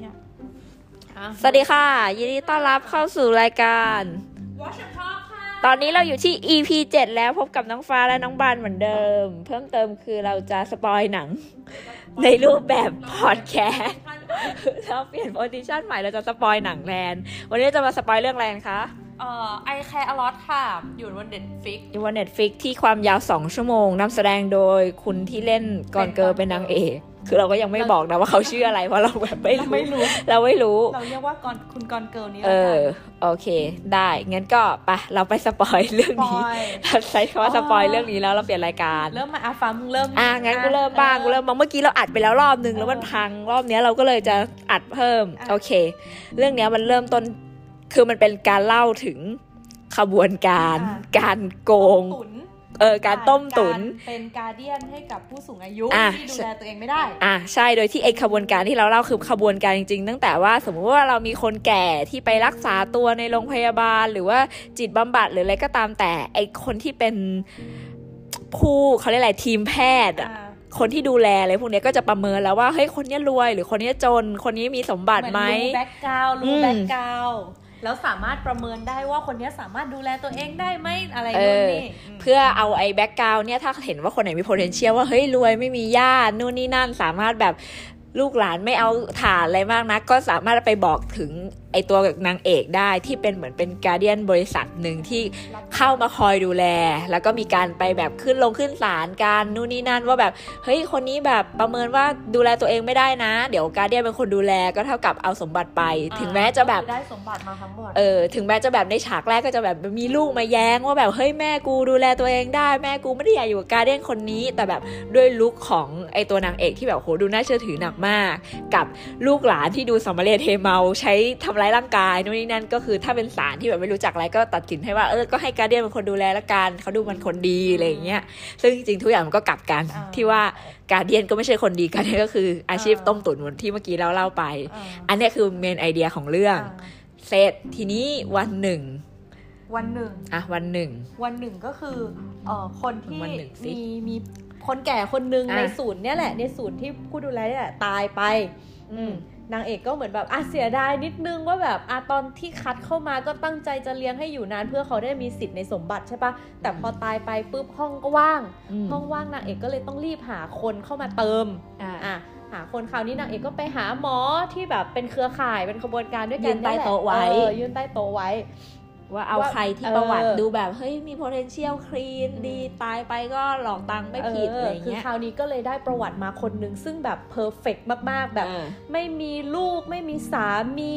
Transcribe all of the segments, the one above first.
เนี่ยสวัสดีค่ะ ยินดีต้อนรับเข้าสู่รายการ Watch and Talk ค่ะ ตอนนี้เราอยู่ที่ EP 7 แล้วพบกับน้องฟ้าและน้องบานเหมือนเดิม เพิ่มเติมคือเราจะ spoil หนัง ในรูปแบบพอดแคสต์เราเปลี่ยน position ใหม่เราจะ spoil หนังแล้ววันนี้จะมา spoil เรื่องอะไรกันคะเอ่อ I Care a Lot ค่ะ อยู่บน Netflix อยู่บน Netflix ที่ความยาว 2 ชั่วโมงนำแสดงโดยคุณที่เล่นก่อนเกิร์ลเป็นนางเอก คือเราก็ยังไม่บอกนะว่าเขาชื่ออะไรเพราะเราแบบไม่รู้ไม่รู้เราไม่รู้ เราเรียกว่าก่อนคุณกอนเกิลนี้เออ โอเค ได้งั้นก็ไปเราไปสปอยเรื่องปนี้อยเราใช้คำว่าอ๋อสปอยเรื่องนี้แล้วเราเปลี่ยนรายการ เริ่มมาอาฟ้ามึงเริ่มอะงั้นกูเริ่มบ้างกูเริ่มบ้างเมื่อกี้เราอัดไปแล้วรอบนึงเออแล้วมันพังรอบเนี้ยเราก็เลยจะอัดเพิ่มอะโอเค เรื่องเนี้ยมันเริ่มต้นคือมันเป็นการเล่าถึงขบวนการ การโกงตุ๋น เออการต้มตุ๋นเป็นการเดียนให้กับผู้สูงอายุที่ดูแลตัวเองไม่ได้ อะใช่โดยที่ไอขบวนการที่เราเล่าคือขบวนการจริงๆ ตั้งแต่ว่าสมมุติว่าเรามีคนแก่ที่ไปรักษาตัวในโรงพยาบาล หรือว่าจิตบำบัดหรืออะไรก็ตามแต่ไอคนที่เป็นผู้เขาเรียกอะไรทีมแพทย์อะอ่าคนที่ดูแลอะไรพวกนี้ก็จะประเมินแล้วว่าเฮ้ยคนเนี้ยรวย หรือคนเนี้ยจน คนนี้มีสมบัติไหมรู้แบ็กกราวรู้แบ็กกราว แล้วสามารถประเมินได้ว่าคนนี้สามารถดูแลตัวเองได้ไหมอะไรเอนู่นนี่เพื่อเอาไอ้แบ็กกราวเนี่ยถ้าเห็นว่าคนไหนมี potential ว่าเฮ้ยรวยไม่มีญาตินู่นนี่นั่นสามารถแบบ ลูกหลานไม่เอาฐานอะไรมากนะก็สามารถไปบอกถึงไอตัวนางเอกได้ที่เป็นเหมือนเป็นการเดียนบริษัทหนึ่งที่เข้ามาคอยดูแล แล้วก็มีการไปแบบขึ้นลงขึ้นศาลการนู่นนี่นั่นว่าแบบเฮ้ยคนนี้แบบประเมินว่าดูแลตัวเองไม่ได้นะ เดี๋ยวการเดียนเป็นคนดูแลก็เท่ากับเอาสมบัติไป ถึงแม้จะแบบได้สมบัติมาทั้งหมดเออถึงแม้จะแบบในฉากแรกก็จะแบบมีลูกมาแย้งว่าแบบเฮ้ยแม่กูดูแลตัวเองได้แม่กูไม่ได้อยากอยู่กับการเดียนคนนี้ แต่แบบด้วยลุคของไอตัวนางเอกที่แบบโหดูน่าเชื่อถือหนักมาก กับลูกหลานที่ดูสมมาเรเทเมาใช้ทำร้ายร่างกายนู่นนี่นั่นก็คือถ้าเป็นสารที่แบบไม่รู้จักอะไรก็ตัดสินให้ว่าเออก็ให้การเดียนเป็นคนดูแลละกันเขาดูมันคนดีอะไรอย่างเงี้ยซึ่งจริงๆทุกอย่างมันก็กลับกันอ่าที่ว่าการเดียนก็ไม่ใช่คนดีการเดียนก็คืออาชีพอ่าต้มตุ๋นเหมือนที่เมื่อกี้เราเล่าไปอ่าอันเนี้ยคือเมนไอเดียของเรื่องอ่าเสร็จทีนี้วันหนึ่งวันหนึ่งอะวันหนึ่ง วันหนึ่งก็คือเอ่อคนที่วันหนึ่งสิมีมี คนแก่คนหนึ่งอะในศูนย์เนี่ยแหละในศูนย์ที่ผู้ดูแลเนี่ยแหละตายไป อืมนางเอกก็เหมือนแบบอะเสียดายนิดนึงว่าแบบอะตอนที่คัดเข้ามาก็ตั้งใจจะเลี้ยงให้อยู่นานเพื่อเขาได้มีสิทธิ์ในสมบัติใช่ปะแต่พอตายไปปุ๊บห้องก็ว่างอืมห้องว่างนางเอกก็เลยต้องรีบหาคนเข้ามาเติมอะอะหาคนคราวนี้นางเอกก็ไปหาหมอที่แบบเป็นเครือข่ายเป็นขบวนการด้วยกัยืนนใต้แหละโต๊ะไว้เออยืนใต้โต๊ะไว้ ว่าเอาว่าใครที่เออประวัติดูแบบเฮ้ยมี potential clean ดีตายไปก็หลอกตังค์ไม่ผิดเออะไรออย่างคือเงี้ยคราวนี้ก็เลยได้ประวัติมาคนหนึ่งซึ่งแบบเพอร์เฟกมาก ๆ แบบเออไม่มีลูกไม่มีสามี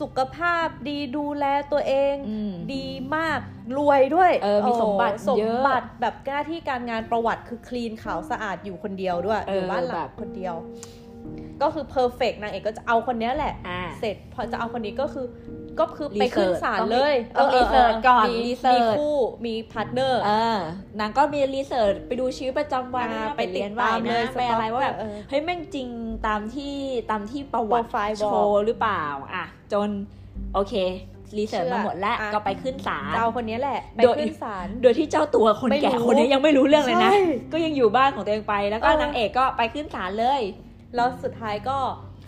สุขภาพดีดูแลตัวเองอืมดีมากรวยด้วยเออมีสมบัติโอ้เยอะสมบัติแบบหน้าที่การงานประวัติคือคลีนขาวสะอาดอยู่คนเดียวด้วยเอออยู่บ้านหลัแบงบคนเดียวก็คือเพอร์เฟกนางเอกก็จะเอาคนเนี้ยแหละอะเสร็จพอจะเอาคนนี้ก็คือ ก็คือไปรีเสิขึ้นร์ชศาลต้องเลยต้องรีเสิร์ชก่อนมีรีเสิร์ชมีคู่มีพาร์ทเนอร์เออนางก็มีรีเสิร์ชไปดูชีวิตประจำวันอ่านะไปเรียนไปติดตามว่ายเลยนะไปอะไรว่าแบบเออเฮ้ยแม่งจริงตามที่ตามที่ประวัติโปรไฟล์บอกโชว์หรือเปล่าอะจนโอเครีเสิร์ชเชื่อมาหมดแล้วอะก็ไปขึ้นศาลเจ้าคนนี้แหละไปโดยขึ้นศาลโดยที่เจ้าตัวคนไม่แก่รู้คนนี้ยังไม่รู้เรื่องเลยนะใช่ก็ยังอยู่บ้านของตัวเองไปแล้วก็เออนางเอกก็ไปขึ้นศาลเลย แล้วสุดท้ายก็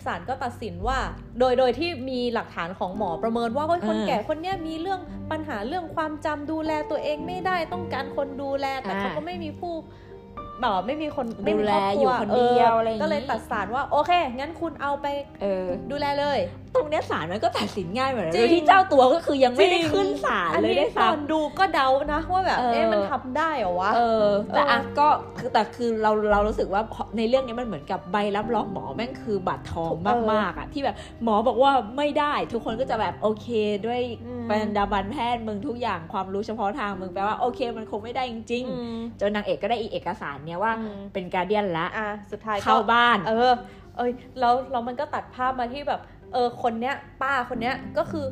ศาลก็ตัดสินว่า โดยโดยที่มีหลักฐานของหมอประเมินว่าเฮ้ยคนเออแก่คนเนี้ยมีเรื่องปัญหาเรื่องความจำดูแลตัวเองไม่ได้ต้องการคนดูแลแต่อ่าเขาก็ไม่มีผู้แบบไม่มีคนไม่มีดูแลครอบครัวอยู่คนเดียวอะไรอย่างงี้ก็เลยตัดสารว่าโอเค งั้นคุณเอาไปเออดูแลเลยตรงเนี้ยศาลมันก็ตัดสินง่ายเหมือนกันจริงโดยที่เจ้าตัวก็คือยังไม่ได้ขึ้นศาลอันเลยนี้ได้วยตอนซ้ำดูก็เดานะว่าแบบเออเอ๊ะมันทำได้เหรอวะเออแต่เอออ่อะก็คือแต่คือเราเรารู้สึกว่าในเรื่องนี้มันเหมือนกับใบรับรองหมอแม่งคือบัตรทองมากๆอะที่แบบหมอบอกว่าไม่ได้ ทุกคนก็จะแบบโอเคด้วยอืมบรรดาบันแพทย์มึงทุกอย่างความรู้เฉพาะทางมึงแปลว่าโอเคมันคงไม่ได้จริงอืมๆจนนางเอกก็ได้อีเอกสารเนี้ยว่าอืมเป็นการเดียนละอะสุดท้ายก็เข้าบ้าน เออเอ้ยแล้วแล้วมันก็ตัดภาพมาที่แบบ เออคนเนี้ยป้าคนเนี้ยก็คือ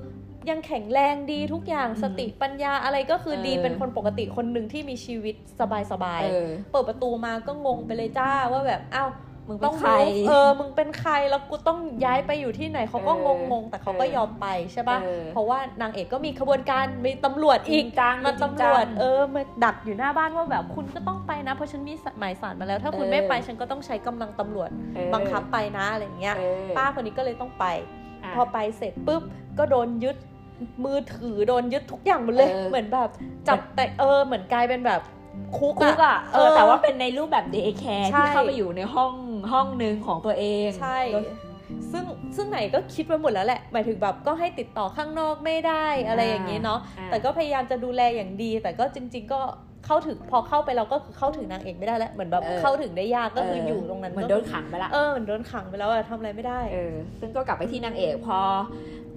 ยังแข็งแรงดีทุกอย่างอืมสติปัญญาอะไรก็คือเออดีเป็นคนปกติคนหนึ่งที่มีชีวิตสบายสบายๆเออเปิดประตูมาก็งงไปเลยจ้าว่าแบบอ้าว มึงเป็ต้นองใครรู้เออ มึงเป็นใคร แล้วกูต้องย้ายไปอยู่ที่ไหน เขาก็เองงงๆแต่เขาก็เออยอมไปใช่ปะเออเพราะว่านางเอกก็มีขบวนการ มีตำรวจอีกจริงจังมาจริงตำจัรงวจ เออ มาดักอยู่หน้าบ้านว่าแบบคุณก็ต้องไปนะ เพราะฉันมีหมายสารมาแล้ว ถ้าคุณเออไม่ไปฉันก็ต้องใช้กำลังตำรวจเออบังคับไปนะอะไรอย่างเงี้ยเออป้าคนนี้ก็เลยต้องไปะพอไปเสร็จปุ๊บ ก็โดนยึดมือถือโดนยึดทุกอย่างหมดเลยเออเหมือนแบบจับแต่เออ เหมือนกลายเป็นแบบคุกคุกอะเออ แต่ว่าเป็นในรูปแบบเดย์แคร์ใช่ที่เข้าไปอยู่ในห้อง ห้องหนึ่งของตัวเองใช่โดยซึ่งซึ่งไหนก็คิดไปหมดแล้วแหละ หมายถึงแบบก็ให้ติดต่อข้างนอกไม่ได้อะไรอย่างนี้เนาะอ่าแต่ก็พยายามจะดูแลอย่างดี แต่ก็จริง ๆ ก็เข้าถึงพอเข้าไปเราก็คือเข้าถึงนางเอกไม่ได้แล้วเหมือนแบบเข้าถึงได้ยากก็คืออยู่ตรงนั้นเหมือนก็โดนขังไปละเออเหมือนโดนขังไปแล้วอะทำอะไรไม่ได้เออซึ่งก็กลับไปที่นางเอกพอ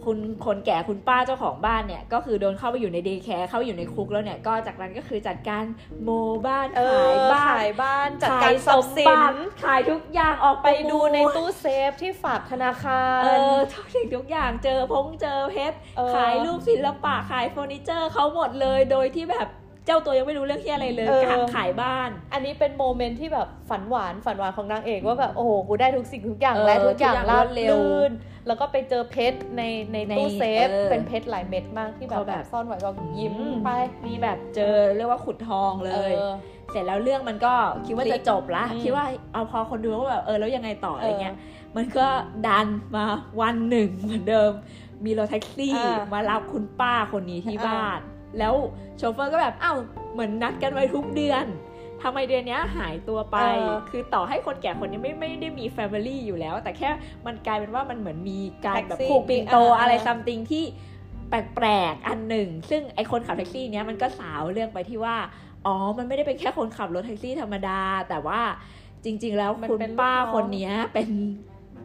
คุณคนแก่คุณป้าเจ้าของบ้านเนี่ย ก็คือโดนเข้าไปอยู่ในเดย์แคร์เข้าไปอยู่ในคุกแล้วเนี่ย ก็จากนั้นก็คือจัดการโมบ้านเอขายอบ้าขานยบ้านจัดขการยทรัพย์สิมนบัติขายทุกอย่างออกไปดูในประมูลตู้เซฟที่ฝากธนาคารเออทุกสิ่งทุกอย่างเจอพงเจอเพชรเออขายรูปศิลปะขายเฟอร์นิเจอร์เขาหมดเลยโดยที่แบบ เจ้าตัวยังไม่รู้เรื่องที่อะไรเลยเออการขายบ้าน อันนี้เป็นโมเมนต์ที่แบบฝันหวานฝันหวานของนางเอกว่าแบบโอ้โหกูได้ทุกสิ่งทุกอย่างเออและทุกอย่างทุกอย่างราบรวดเร็วลื่นแล้วก็ไปเจอเพชรในในในตู้เซฟเออเป็นเพชรหลายเม็ดมากที่แบบเขาแบแบบบ ซ่อนไว้ก็ยิ้มอืมไปมีแบบเจอเรียกว่าขุดทองเลย ออ เสร็จแล้วเรื่องมันก็คิดว่าพลิจะกจบละอืมคิดว่าเอาพอคนดูว่าแบบเออแล้วยังไงต่อเออออะไรเงี้ย มันก็ดันมาวันหนึ่งเหมือนเดิม มีรถแท็กซี่อ่ามารับคุณป้าคนนี้ที่อ่า บ้าน แล้วโชเฟอร์ก็แบบอ้าวเหมือนนัดกันไว้ทุกเดือนทำไมเดือนเนี้ยหายตัวไป คือต่อให้คนแก่คนนี้ไม่ไม่ได้มี family อยู่แล้ว แต่แค่มันกลายเป็นว่ามันเหมือนมีการแบบแท็กซี่ผูกปินโตอ่าอะไร something ที่แปลกๆอันหนึ่ง ซึ่งไอคนขับแท็กซี่เนี้ยมันก็สาวเรื่องไปที่ว่า อ๋อ มันไม่ได้เป็นแค่คนขับรถแท็กซี่ธรรมดา แต่ว่าจริง ๆ แล้วมันเป็นลูกน้องคุณป้าคนเนี้ยเป็น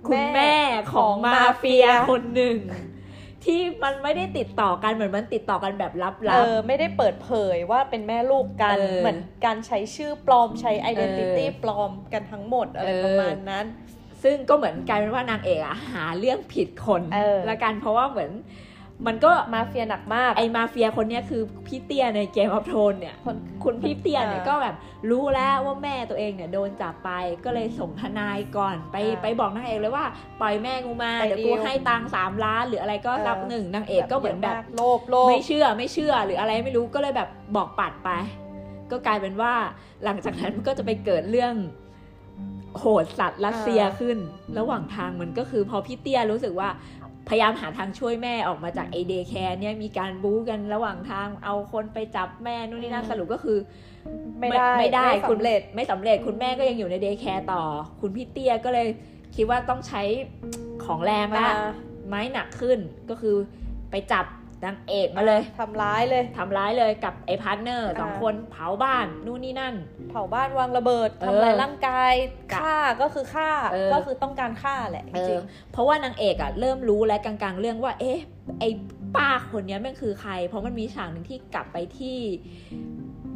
คุณแม่แม่ของของมาเฟียมาเฟียคนหนึ่ง ที่มันไม่ได้ติดต่อกันเหมือนมันติดต่อกันแบบลับเออไม่ได้เปิดเผยว่าเป็นแม่ลูกกันเออเหมือนการใช้ชื่อปลอมใช้ identity เออปลอมกันทั้งหมดอะไรเออประมาณนั้นๆซึ่งก็เหมือนกลายเป็นว่านางเอกอะหาเรื่องผิดคนเออละกันเพราะว่าเหมือน มันก็มาเฟียหนักมาก ไอมาเฟียคนเนี้ยคือพี่เตี้ยใน Game of Thrones เนี่ยคนคุณพี่เตี้ยเนี่ยอ่าก็แบบรู้แล้วว่าแม่ตัวเองเนี่ยโดนจับไปก็เลยส่งทนายก่อนไปอ่าไปบอกนางเอกเลยว่าปล่อยแม่กูมาไปเดี๋ยวกูดีลให้ตังค์สามล้านหรืออะไรก็เออรับหนึ่งนางเอกก็เหมือนแบบโลภโลภไม่เชื่อไม่เชื่อหรืออะไรไม่รู้ก็เลยแบบบอกปัดไป ก็กลายเป็นว่าหลังจากนั้นมันก็จะไปเกิดเรื่องโหดสัตว์รัสเซียขึ้น ระหว่างทางมันก็คือพอพี่เตี้ยรู้สึกว่า พยายามหาทางช่วยแม่ออกมาจากไอ้ daycare เนี่ยมีการบู๊กันระหว่างทางเอาคนไปจับแม่นู่นนี่นั่นอืมสรุปก็คือ ไม่ได้ไม่ได้ไม่คุณสำเร็จไม่สำเร็จคุณแม่ก็ยังอยู่ใน daycare ต่อ คุณพี่เตี้ยก็เลยคิดว่าต้องใช้ของแรงละมาไม้หนักขึ้นก็คือไปจับ นางเอกมาเลยทำร้ายเลยทำร้ายเลยกับไอ้ partner สองอ่าคนเผาบ้านนู่นนี่นั่น เผาบ้านวางระเบิดเออทำลายร่างกายกะฆ่าก็คือฆ่าเออก็คือต้องการฆ่าแหละจเอริองเพราะว่านางเอกอะเริ่มรู้และกลางๆ เรื่องว่า เอ๊ะไอ้ป้าคนเนี้ยแม่งคือใคร เพราะมันมีฉากหนึ่งที่กลับไปที่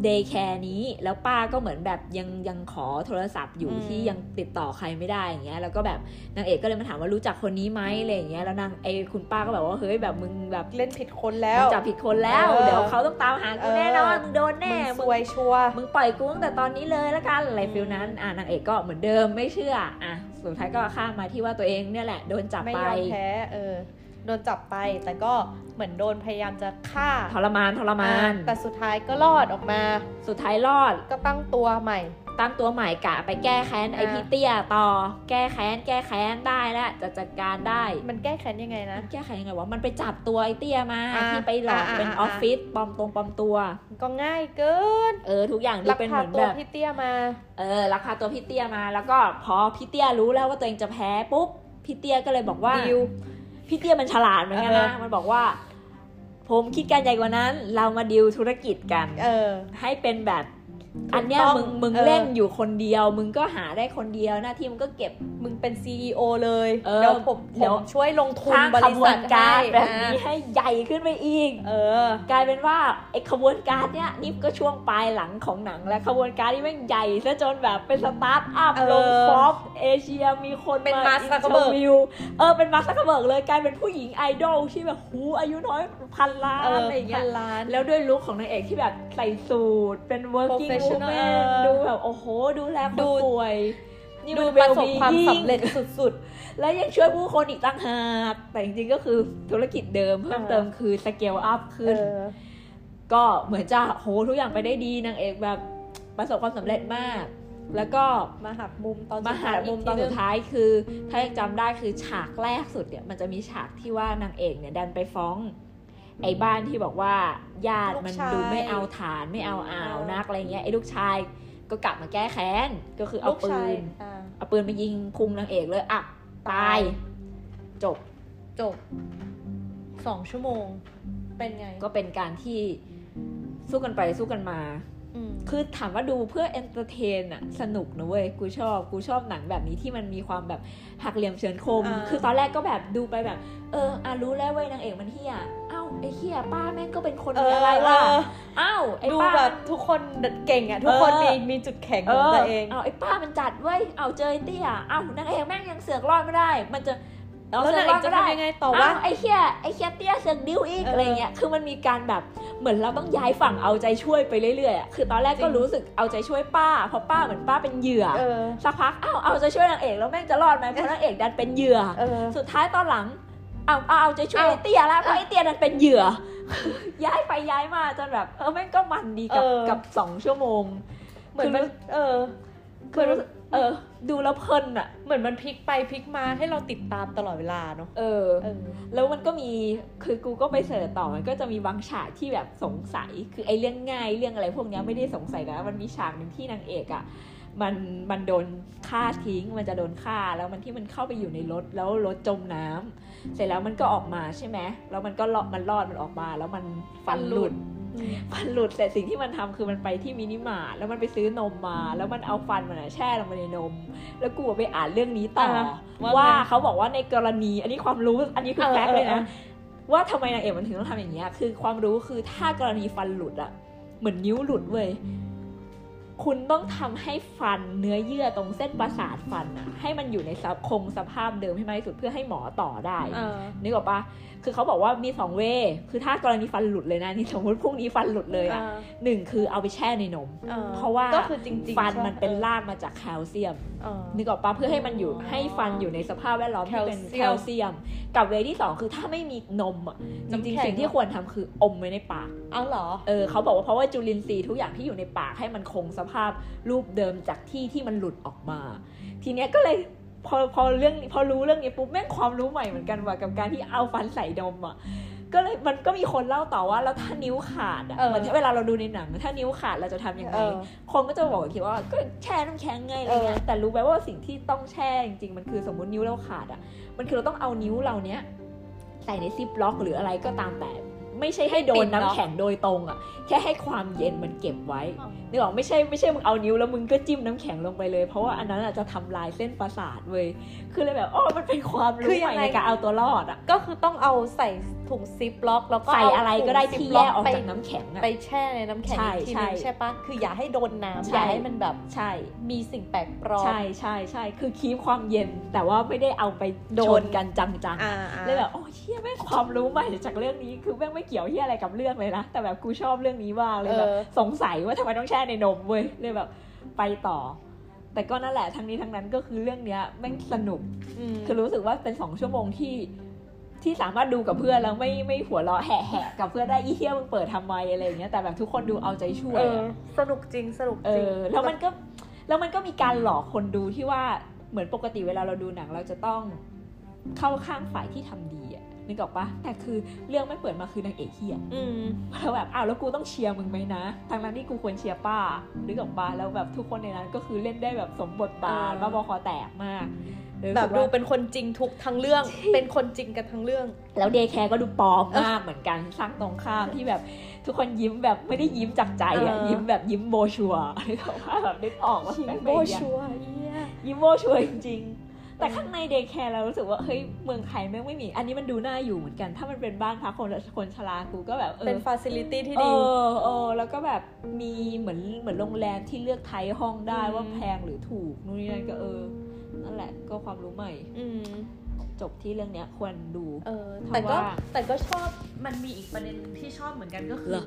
daycare นี้ แล้วป้าก็เหมือนแบบยังยังขอโทรศัพท์อยู่อืมที่ยังติดต่อใครไม่ได้อย่างเงี้ยแล้วก็แบบนางเอกก็เลยมาถามว่ารู้จักคนนี้ไหมอะไรอย่างเงี้ยแล้วนางไอ้คุณป้าก็แบบว่าเฮ้ยแบบมึงแบบเล่นผิดคนแล้วมึงจับผิดคนแล้วเออเดี๋ยวเขาต้องตามหากูแน่นอนเออมึงโดนแน่มึงซมึงวยชัวร์มึงปล่อยกูตั้งแต่ตอนนี้เลยละกันอะไรอืม feel นั้นอะนางเอกก็เหมือนเดิมไม่เชื่ออะสุดท้ายก็ข้ามมาที่ว่าตัวเองเนี่ยแหละโดนจับไม่ไปยอมแพ้เออ โดนจับไป แต่ก็เหมือนโดนพยายามจะฆ่าทรมานทรมานอ่แต่สุดท้ายก็รอดออกมา สุดท้ายรอดก็ตั้งตัวใหม่ ตั้งตัวใหม่กะไปแก้แค้นไออ่าพี่เตี้ยต่อ แก้แค้นแก้แค้นได้แล้วจะจัดการได้ มันแก้แค้นยังไงนะ แก้แค้นยังไงวะมันไปจับตัวไอเตี้ยมาอ่าที่ไปหลอกอ่าเป็นอ่าออฟฟิศปลอมตรงปลอมตัว ก็ง่ายเกิน เออทุกอย่างดูลักเป็นพาเหมือนตัวแบบพี่เตี้ยมา เออราคาตัวพี่เตี้ยมา แล้วก็พอพี่เตี้ยรู้แล้วว่าตัวเองจะแพ้ปุ๊บพี่เตี้ยก็เลยบอกว่าดิว พี่เตี้ยมันฉลาดเหมือนกันนะเออมันบอกว่า ผมคิดการใหญ่กว่านั้น เรามาดิวธุรกิจกัน เออ ให้เป็นแบบถูก อันเนี้ยต้องมึงมึงเออเล่นอยู่คนเดียว มึงก็หาได้คนเดียวหน้าที่มึงก็เก็บมึงเป็น CEO เลยเออเดี๋ยวผมเดี๋ผยวมช่วยลงทุสนร้างบขริบวษันทการให้แบบนี้อะให้ใหญ่ขึ้นไปอีก เออกลายเป็นว่าไอ้ขบวนการเนี้ยนี่ก็ช่วงปลายหลังของหนังและขบวนการที่แม่งใหญ่ซะจนแบบเป็นสตาร์ทอัพเออลงฟอปเอเชียมีคนเป็นมา Mark อิน Zuckerberg เทอร์วิวเออเป็นมาร์คซักเคเบิร์กเลยกลายเป็นผู้หญิงไอดอลที่แบบหูอายุน้อยพันล้านเอออะไรอย่างเงี้พัยนล้านแล้วด้วยลุคของนางเอกที่แบบใส่สูทเป็น working Professional woman เออดูแบบโอ้โห ดูแลคนดูป่วยนี่ดูมันประสบ well-being ความสำเร็จสุดและยังช่วยผู้คนอีกต่างหาก แต่จริงๆ ก็คือธุรกิจเดิมเพิ่มเติมคือสเกลอัพๆขึ้นเออก็เหมือนจะโหทุกอย่างไปได้ดีนางเอกแบบประสบความสำเร็จมาก แล้วก็มาหักมุมตอนมาหามุมตอนสุดท้ายคือ ถ้ายังจำได้คือฉากแรกสุดเนี่ยมันจะมีฉากที่ว่านางเอกเนี่ยดันไปฟ้อง ไอ้บ้านที่บอกว่าญาติมันดูไม่เอาฐานไม่เอาอ่าวนักอะไรเงี้ยไอ้ลูกชายก็กลับมาแก้แค้นก็คือเอาลูกปืชายนอ่าเอาปืนมายิงพุงนางเอกเลยอะตาย จบจบสองชั่วโมง เป็นไง ก็เป็นการที่สู้กันไปสู้กันมาอืมคือถามว่าดูเพื่อ entertain อะสนุกนะเว้ย กูชอบ กูชอบหนังแบบนี้ที่มันมีความแบบหักเหลี่ยมเฉือนคมอ่าคือตอนแรกก็แบบดูไปแบบ เอออะรู้แล้วเว้ยนางเอกมันเฮียเอ้า ไอ้เฮียป้าแม่งก็เป็นคนมีอะไรวะเออเอ้าไอ้ดูป้าแบบทุกคนเก่งอะ ทุกคนเออมีมีจุดแข็งเอของอตัวเองเอาไอ้ป้ามันจัดเว้ยเอาเจอไอ้เตี้ยเอ้านางเอกแม่งยังเสือกรอดไม่ได้ มันจะเอาแล้วเสืนาองกเอรอกดจะไม่ได้ทำยังไงต่อวะเอ้าไอ้เฮียไอ้เฮียเตี้ยเสือกดิ้วอีกเออออะไรเงี้ยคือมันมีการแบบเหมือนเราต้องย้ายฝั่งเอาใจช่วยไปเรื่อยๆอะคือตอนแรกก็จริงรู้สึกเอาใจช่วยป้าเพราะป้าเหมือนป้าเป็นเหยื่อเออสักพักอ้าวเอาใจช่วยนางเอกแล้วแม่งจะรอดไหมเพราะนางเอกดันเป็นเหยื่อเออสุดท้ายตอนหลัง เอาเอาเอาใจช่วยเอาไอ้เตี้ยแล้วเพราะไอ้เตี้ยดันเป็นเหยื่อ ย้ายไปย้ายมาจนแบบเออแม่งก็มันดีกับเออกับสองชั่วโมง เหมือนมันเออคือรู้สึกเออ ดูแล้วเพลินอะเหมือนมันพลิกไปพลิกมาให้เราติดตามตลอดเวลาเนาะเออเออ แล้วมันก็มีคือกูก็ไปเสิร์ชต่อมันก็จะมีบางฉากที่แบบสงสัย คือไอ้เรื่องง่ายเรื่องอะไรพวกเนี้ยไม่ได้สงสัยนะมันมีฉากหนึ่งที่นางเอกอะ่ะ มันมันโดนฆ่าทิ้ง มันจะโดนฆ่าแล้วมันที่มันเข้าไปอยู่ในรถแล้วรถจมน้ำเสร็จแล้วมันก็ออกมาใช่ไหมแล้วมันก็รอดมันรอดมันออกมาแล้วมันฟันหลุดฟันหลุดแต่สิ่งที่มันทำคือมันไปที่มินิมาร์ทแล้วมันไปซื้อนมมา แล้วมันเอาฟันมันอะแช่ลงไปในนม แล้วกูไปอ่านเรื่องนี้ต่ออ่าว่าว่าไงเขาบอกว่าในกรณีอันนี้ความรู้อันนี้คือเออ fact เลยเออนะว่าทำไมนางเอกมันถึงต้องทำอย่างเงี้ยคือความรู้คือถ้ากรณีฟันหลุดอะเหมือนนิ้วหลุดเว้ย คุณต้องทำให้ฟันเนื้อเยื่อตรงเส้นประสาทฟันอะให้มันอยู่ในสภาพคงสภาพเดิมให้มากที่สุดเพื่อให้หมอต่อได้เออนึกออกปะ คือเขาบอกว่ามีสอง way คือถ้ากรณีฟันหลุดเลยนะนี่สมมติพรุ่งนี้ฟันหลุดเลยอะหนึ่งคือเอาไปแช่ในนมออเพราะว่าก็คือจริงๆฟันใช่มันเป็นออรากมาจากแคลเซียมเออนึกออกปะเพื่อให้มันอยู่อ๋อให้ฟันอยู่ในสภาพแวดล้อมที่เป็นแคแคลลเซีเซียยมมกับ way ที่สองคือถ้าไม่มีนมอะจน้ำแข็งจริงๆสิ่งที่ควรทำคืออมไว้ในปากเอาเหรอเออเขาบอกว่าเพราะว่าจุลินทรีย์ทุกอย่างที่อยู่ในปากให้มันคงสภาพรูปเดิมจากที่ที่มันหลุดออกมา ทีเนี้ยก็เลย พอพอเรื่องพอรู้เรื่องนี้ปุ๊บแม่งความรู้ใหม่เหมือนกันว่ะกับการที่เอาฟันใส่นมอะก็เลยมันก็มีคนเล่าต่อว่าแล้วถ้านิ้วขาดอะเออเหมือนที่เวลาเราดูในหนัง ถ้านิ้วขาดเราจะทำยังไงเออคนก็จะบอกคิดว่าก็แช่น้ำแข็งไงอะไรเงี้ยเออแต่รู้ไหมว่าสิ่งที่ต้องแช่จริงๆมันคือสมมตินิ้วเราขาดอะ มันคือเราต้องเอานิ้วเราเนี้ยใส่ในซิปล็อกหรืออะไรก็ตามแต่ ไม่ใช่ให้โดนน้ำแข็งโดยตรงอะแค่ให้ความเย็นมันเก็บไว้นึกออกไม่ใช่ไม่ใช่มึงเอานิ้วแล้วมึงก็จิ้มน้ำแข็งลงไปเลย เพราะว่าอันนั้นอาจจะทำลายเส้นประสาทเว้ยคือเลยแบบอ๋อมันเป็นความคืรู้อยัใหม่งไงในการเอาตัวรอดอะก็คือต้องเอาใส่ถุงซิปล็อก แล้วก็ใส่เาอะไรก็ได้ที่ถุงแยซิปกออกไปจากน้ำแข็งอะไปแช่ในน้ำแข็งใช่อีกทีใช่นึงใช่ปะคืออย่าให้โดนน้ำใช่อย่าให้มันแบบใช่มีสิ่งแปลกปลอมใช่ใช่ใช่คือคีบความเย็น แต่ว่าไม่ได้เอาไปโดชนนกันจังอ่าๆเลยแบบโอ้เฮียแม่งความรู้ใหม่จากเรื่องนี้คือแม่งไม่เกี่ยวเฮียอะไรกับเรื่องเลยนะแต่แบบกูชอบเรื่องนี้มากเลยแบบเออสงสัยว่าทำไมต้องแช่ในนมเว้ยเลยแบบไปต่อ แต่ก็นั่นแหละทั้งนี้ทั้งนั้นก็คือเรื่องเนี้ยแม่งสนุกมคือรู้สึกว่าเป็นสองชั่วโมงที่ที่สามารถดูกับเพื่อนแล้วไม่ไม่หัวเราะแหะๆกับเพื่อนได้อีเทียมึงเปิดทำไมอะไรอย่างเงี้ยแต่แบบทุกคนดูเอาใจช่วยเอออะสนุกจริงสนุกเอจริงอแล้วมันก็แล้วมันก็มีการหลอกคนดูที่ว่าเหมือนปกติเวลาเราดูหนังเราจะต้องเข้าข้างฝ่ายที่ทำดีอะ นึกออกปะแต่คือเรื่องไม่เปิดมาคือนางเอกเฮียอืมแล้วแบบอ้าวแล้วกูต้องเชียร์มึงไหมนะทางนั้นที่กูควรเชียร์ป้านึกออกปะแล้วแบบทุกคนในนั้นก็คือเล่นได้แบบสมบทบาทอ่าบ้าบอคอแตกมากเลยแบบดูรู้แบสึกว่าเป็นคนจริงทุกทั้งเรื่อง เป็นคนจริงกันทั้งเรื่อง แล้ว daycare ก็ดูปลอมมากเหมือนกันสร้างตรงข้ามที่แบบทุกคนยิ้มแบบไม่ได้ยิ้มจากใจอะเออยิ้มแบบยิ้มโบชัวร์นึกออกปะแบบนึกออกว่าแม่งเป็นอย่างชัวร์เหี้ยยิ้มโบชัวร์จริงๆ แต่ข้างใน daycare เรารู้สึกว่าเฮ้ยเมืองไทยแม่งไม่มี อันนี้มันดูน่าอยู่เหมือนกัน ถ้ามันเป็นบ้านพักคนคนชรากูก็แบบเออเป็น facility ที่ดีเออแล้วก็แบบมีเหมือนเหมือนโรงแรมที่เลือก type ห้องได้อืมว่าแพงหรือถูกนู่นนี่นั่นก็เออนั่นแหละก็ความรู้ใหม่อืมจบที่เรื่องเนี้ยควรดู เออเพราะแต่ก็ว่าแต่ก็ชอบมันมีอีกประเด็นที่ชอบเหมือนกันก็คือเหรอ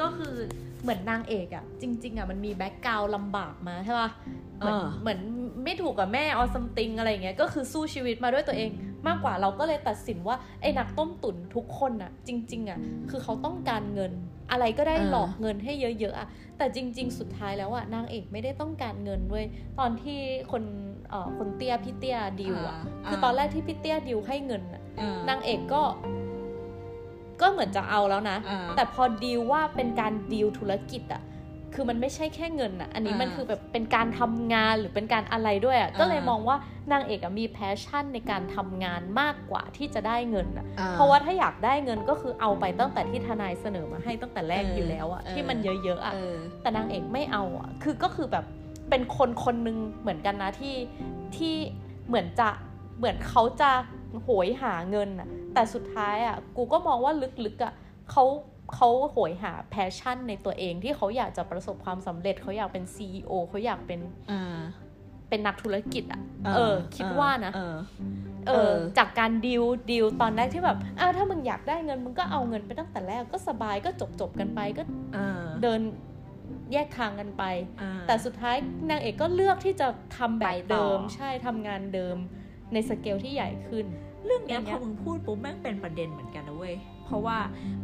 ก็คือเหมือนนางเอกอะจริง ๆอะมันมี background ลำบากมาใช่ป่ะเหมือนเออเหมือนไม่ถูกกับแม่ออซัมติงอะไรอย่างเงี้ยก็คือสู้ชีวิตมาด้วยตัวเอง มากกว่าเราก็เลยตัดสินว่าไอ้นักต้มตุ๋นทุกคนอะจริง ๆอะคือเขาต้องการเงินอะไรก็ได้เออหลอกเงินให้เยอะๆอะแต่จริง ๆ สุดท้ายแล้วอะนางเอกไม่ได้ต้องการเงินเว้ยตอนที่คนเอ่อคนเตี้ยพี่เตี้ยดิวอะอ่าคือตอนแรกที่พี่เตี้ยดิวให้เงินอะเออนางเอกก็ ก็เหมือนจะเอาแล้วนะอ่าแต่พอดีลว่าเป็นการดีลธุรกิจอะคือมันไม่ใช่แค่เงินอะอันนี้อ่ามัมันคือแบบเป็นการทำงานหรือเป็นการอะไรด้วยอะอ่าก็เลยมองว่านางเอกอะมี passion ในการทำงานมากกว่าที่จะได้เงินอะอ่เพราะว่าถ้าอยากได้เงินก็คือเอาไปตั้งแต่ที่ทนายเสนอมาให้ตั้งแต่แรกเอออยู่แล้วอะเออที่มันเยอะๆอะเออแต่นางเอกไม่เอาอะคือก็คือแบบเป็นคนคนหนึ่งเหมือนกันนะที่ที่เหมือนจะเหมือนเขาจะ โหยหาเงินอะแต่สุดท้ายอะกูก็มองว่าลึกๆอะเขาเขาโหยหา passion ในตัวเองที่เขาอยากจะประสบความสำเร็จเขาอยากเป็น CEO เขาอยากเป็นอ่าเป็นนักธุรกิจอะเออ คิดว่านะเออเอเอออจากการ deal deal ตอนแรกที่แบบอ้าวถ้ามึงอยากได้เงินมึงก็เอาเงินไปตั้งแต่แรกก็สบายก็จบจบๆกันไปก็เออเดินแยกทางกันไปอ่าแต่สุดท้ายนางเอกก็เลือกที่จะทำแบบไปต่อเดิม ใช่ทำงานเดิม ในสเกลที่ใหญ่ขึ้น เรื่องเนี้ยอย่างพเงี้อยมึงพูดปุ๊บแม่งเป็นประเด็นเหมือนกันนะเว้ย เพราะว่า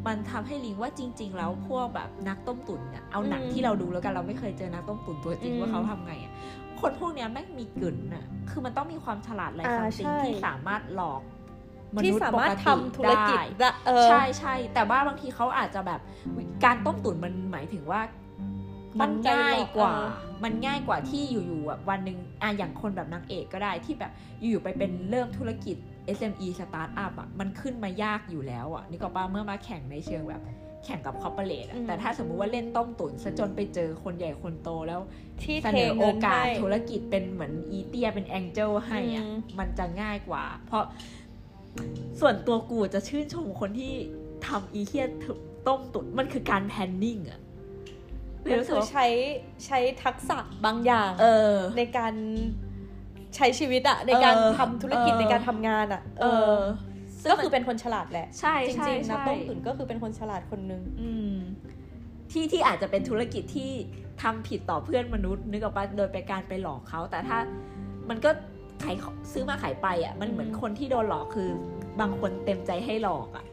มันทำให้ลิงว่าจริง ๆ แล้วพวกแบบนักต้มตุ๋นเนี่ยเอาหนังอืมที่เราดูแล้วกันเราไม่เคยเจอนักต้มตุ๋นตัวจริงอืมว่าเขาทำไงอะคนพวกเนี้ยแม่งมีกึ่นน่ะคือมันต้องมีความฉลาดอะไรอ่าสักสิ่งใช่ที่สามารถหลอกมที่นุษย์สาปมารถกติทำธุรกิจได้ได้เออใช่ใช่แต่ว่าบางทีเขาอาจจะแบบการต้มตุ๋นมันหมายถึงว่า มันง่ายกว่าเออมันง่ายกว่าที่อยู่ๆแบบวันหนึ่งอะอย่างคนแบบนางเอกก็ได้ที่แบบอยู่ๆไปเป็นเริ่มธุรกิจ SME สตาร์ทอัพอะมันขึ้นมายากอยู่แล้วอะนี่ก็ป้าเมื่อมาแข่งในเชิงแบบแข่งกับคอร์ปอเรทอืมแต่ถ้าสมมุติว่าเล่นต้มตุ๋นซะจนไปเจอคนใหญ่คนโตแล้วที่เสเทนอโอเงินกาสให้ธุรกิจเป็นเหมือนอีเตียเป็นแองเจิลให้อะอืมมันจะง่ายกว่า เพราะส่วนตัวกูจะชื่นชมคนที่ทำอีเทียต้มตุ๋นมันคือการแพนนิ่งอะ มันรู้สึคืกอว่าใช้ใช้ทักษะบางอย่างเออในการใช้ชีวิตอะในการเออทำธุรกิจเออในการทำงานอะเออ ก็คือเป็นคนฉลาดแหละ ใช่จใช่ริงๆนะใช่ต้มตุ๋นก็คือเป็นคนฉลาดคนหนึงอืมที่ที่อาจจะเป็นธุรกิจที่ทำผิดต่อเพื่อนมนุษย์นึกออกปะโดยไปการไปหลอกเขา แต่ถ้ามันก็ขายซื้อมาขายไปอะมันเหมือนอืมคนที่โดนหลอกคือบางคนเต็มใจให้หลอกอะ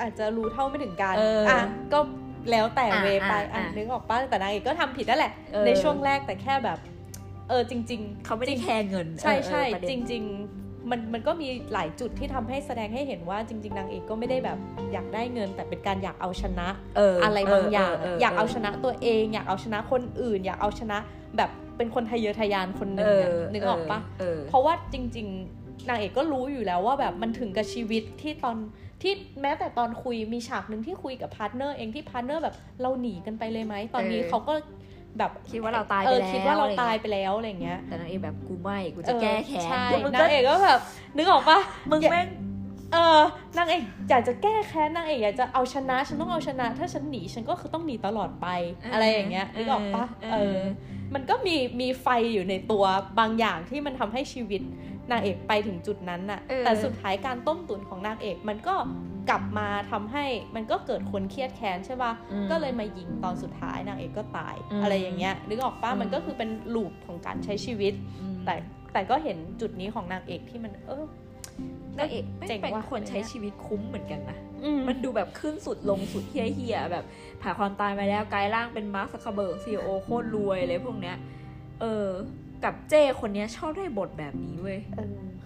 อาจจะรู้เท่าไม่ถึงการเอออ่อะก็ แล้วแต่อะเวไปอะอะอะนึกออกป้ะแต่นางเอกก็ทำผิดนั่นแหละเออในช่วงแรกแต่แค่แบบ เออจริง ๆ เขาไม่ได้แคร์เงิน ใช่เออใช่เออประเด็นจริง ๆ มันมันก็มีหลายจุดที่ทำให้แสดงให้เห็นว่าจริง ๆ นางเอกก็ไม่ได้แบบอยากได้เงิน แต่เป็นการอยากเอาชนะเอออะไรบางอย่างเอยากเอาชนะตัวเอง อยากเอาชนะคนอื่น อยากเอาชนะแบบเป็นคนทะเยอทะยานคนหนึ่งเออะอนึกออกปะเออเพราะว่าจริง ๆ นางเอกก็รู้อยู่แล้วว่าแบบมันถึงกับชีวิตที่ตอนที่แม้แต่ตอนคุยมีฉากหนึ่งที่คุยกับ partner เองที่ partner แบบเราหนีกันไปเลยไหมตอนนี้เออเขาก็แบบคิดว่าเราตายเอไปอแล้วคิดว่าเราอะไรตายเงี้ไปแล้วอะไรเงี้ย แต่นางเอกแบบกูไม่กูจะแก้แค้นใช่มึงนาก็งเอกก็แบบนึกออกปะมึงแม่งเออนางเอกอยากจะแก้แค้นนางเอกอยากจะเอาชนะฉันต้องเอาชนะ ถ้าฉันหนีฉันก็คือต้องหนีตลอดไปเออออะไรอย่างเงี้ยนึกออกปะเออเออ มันก็มีมีไฟอยู่ในตัวบางอย่างที่มันทำให้ชีวิต นางเอกไปถึงจุดนั้นน่ะเออแต่สุดท้ายการต้มตุ๋นของนางเอกมันก็กลับมาทำให้มันก็เกิดคนเครียดแค้นใช่ปะอืมก็เลยมายิงตอนสุดท้ายนางเอกก็ตายอืมอะไรอย่างเงี้ย นึกออกปะอืมมันก็คือเป็นลูปของการใช้ชีวิตอืมแต่แต่ก็เห็นจุดนี้ของนางเอกที่มันเออนางเอกแม่งเจ๋งเป็นว่ะคนใช้ชีวิตคุ้มเหมือนกันนะอืมมันดูแบบขึ้นสุดลงสุดเฮี้ยเฮียๆแบบผ่าความตายมาแล้วกลายร่างเป็นมาร์คซักเคอร์เบิร์กซีโอโคตรรวยเลยพวกเนี้ย เออ กับเจ้คนเนี้ยชอบได้บทแบบนี้เว้ย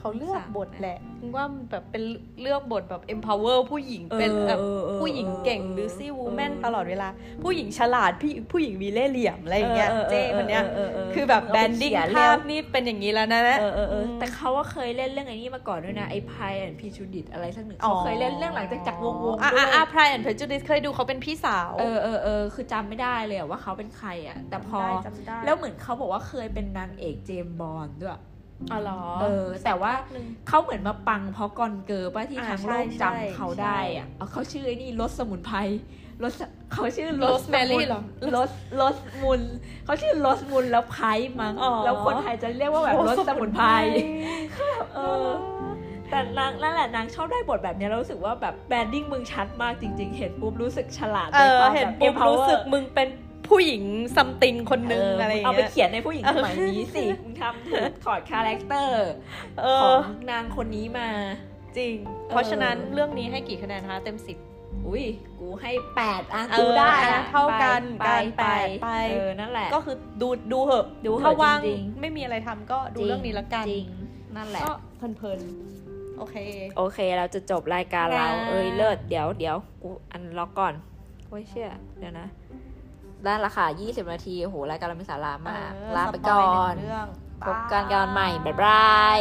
เออเขาเลือกสามบทแหละว่ามันแบบเป็นเลือกบทแบบ empower ผู้หญิงเป็นเออแบบเออเออผู้หญิงเก่งเออหรือซี่วูแมนเออตลอดเวลา ผู้หญิงฉลาดพี่ผู้หญิงมีเล่ห์เหลี่ยมอะไรอย่างเงี้ยออออเจ้คนเนี้ยออเออคือแบบมึแบเอานไปดิ้งเขียนภาพเร็วนี่เป็นอย่างนี้แล้วนะเออเออเออมแต่เขาว่าเคยเล่นเรื่องไอ้นี้มาก่อนด้วยนะไอ้พายแอนพีชูดิตอะไรสักหนึ่งอ๋อเขาเคยเล่นเรื่องหลังจากจากวงวงอะด้วอะยอะ Pride and Prejudice เคยดูเขาเป็นพี่สาวเออเออเออคือจำไม่ได้เลยอะว่าเขาเป็นใครอะแต่พอได้จำได้แล้วเหมือนเขาบอกว่าเคยเป็นนางเอกเจมส์บอลด้วย อ๋อเหรอ เออ แต่ว่าหนึ่งเขาเหมือนมาปังเพราะกอนเกอร์ป่ะที่อ่าทั้งโลกใช่จำเขาใช่ได้อะเอาเขาชื่อไอ้นี่รสสมุนไพรรสเขาชื่อ Rosemary เหรอรสรสมุนเขาชื่อรสมุนแล้วไพรมั้งอ๋อแล้วคนไทยจะเรียกว่าแบบรสสมุนไพรเออแต่นางนั่นแหละนางชอบได้บทแบบเนี้ยแล้วรู้สึกว่าแบบแบรนดิ้งมึงชัดมากจริง ๆ เห็นปุ๊บรู้สึกฉลาดเอในอความเห็นแบบปุ๊บ empower รู้สึกมึงเป็น ผู้หญิงซัมติงคนนึงเอะไรอย่างเอาไปเงี้ยเขียนในผู้หญิงสมัยนี้สิมึงทำถูกถอดคาแรคเตอร์เอขอองนางคนนี้มา จริง เพราะฉะนั้นเรื่องนี้ให้กี่คะแนนคะเต็มสิบอุ้ย กูให้แปดอะเออกูได้อะอะเท่ากันไปกันไปแปดไปเออนั่นแหละ ก็คือดูดูเหอะดูเหอะถ้าว่างจริงๆไม่มีอะไรทำก็ดูเรื่องนี้ละกันจริงนั่นแหละก็เพลินๆโอเค โอเคเราจะจบรายการเราค่ะเอ้ยเลิศเดี๋ยวเดี๋ยวกูอันล็อกก่อนโอ้ยเชื่อเดี๋ยวนะ ด้านราคา20 นาทีโอ้โหรายการเรามีสาระมากเออลาไปสปก่ยอนหงเรื่องพบกันกันใหม่ บ๊ายบายบาย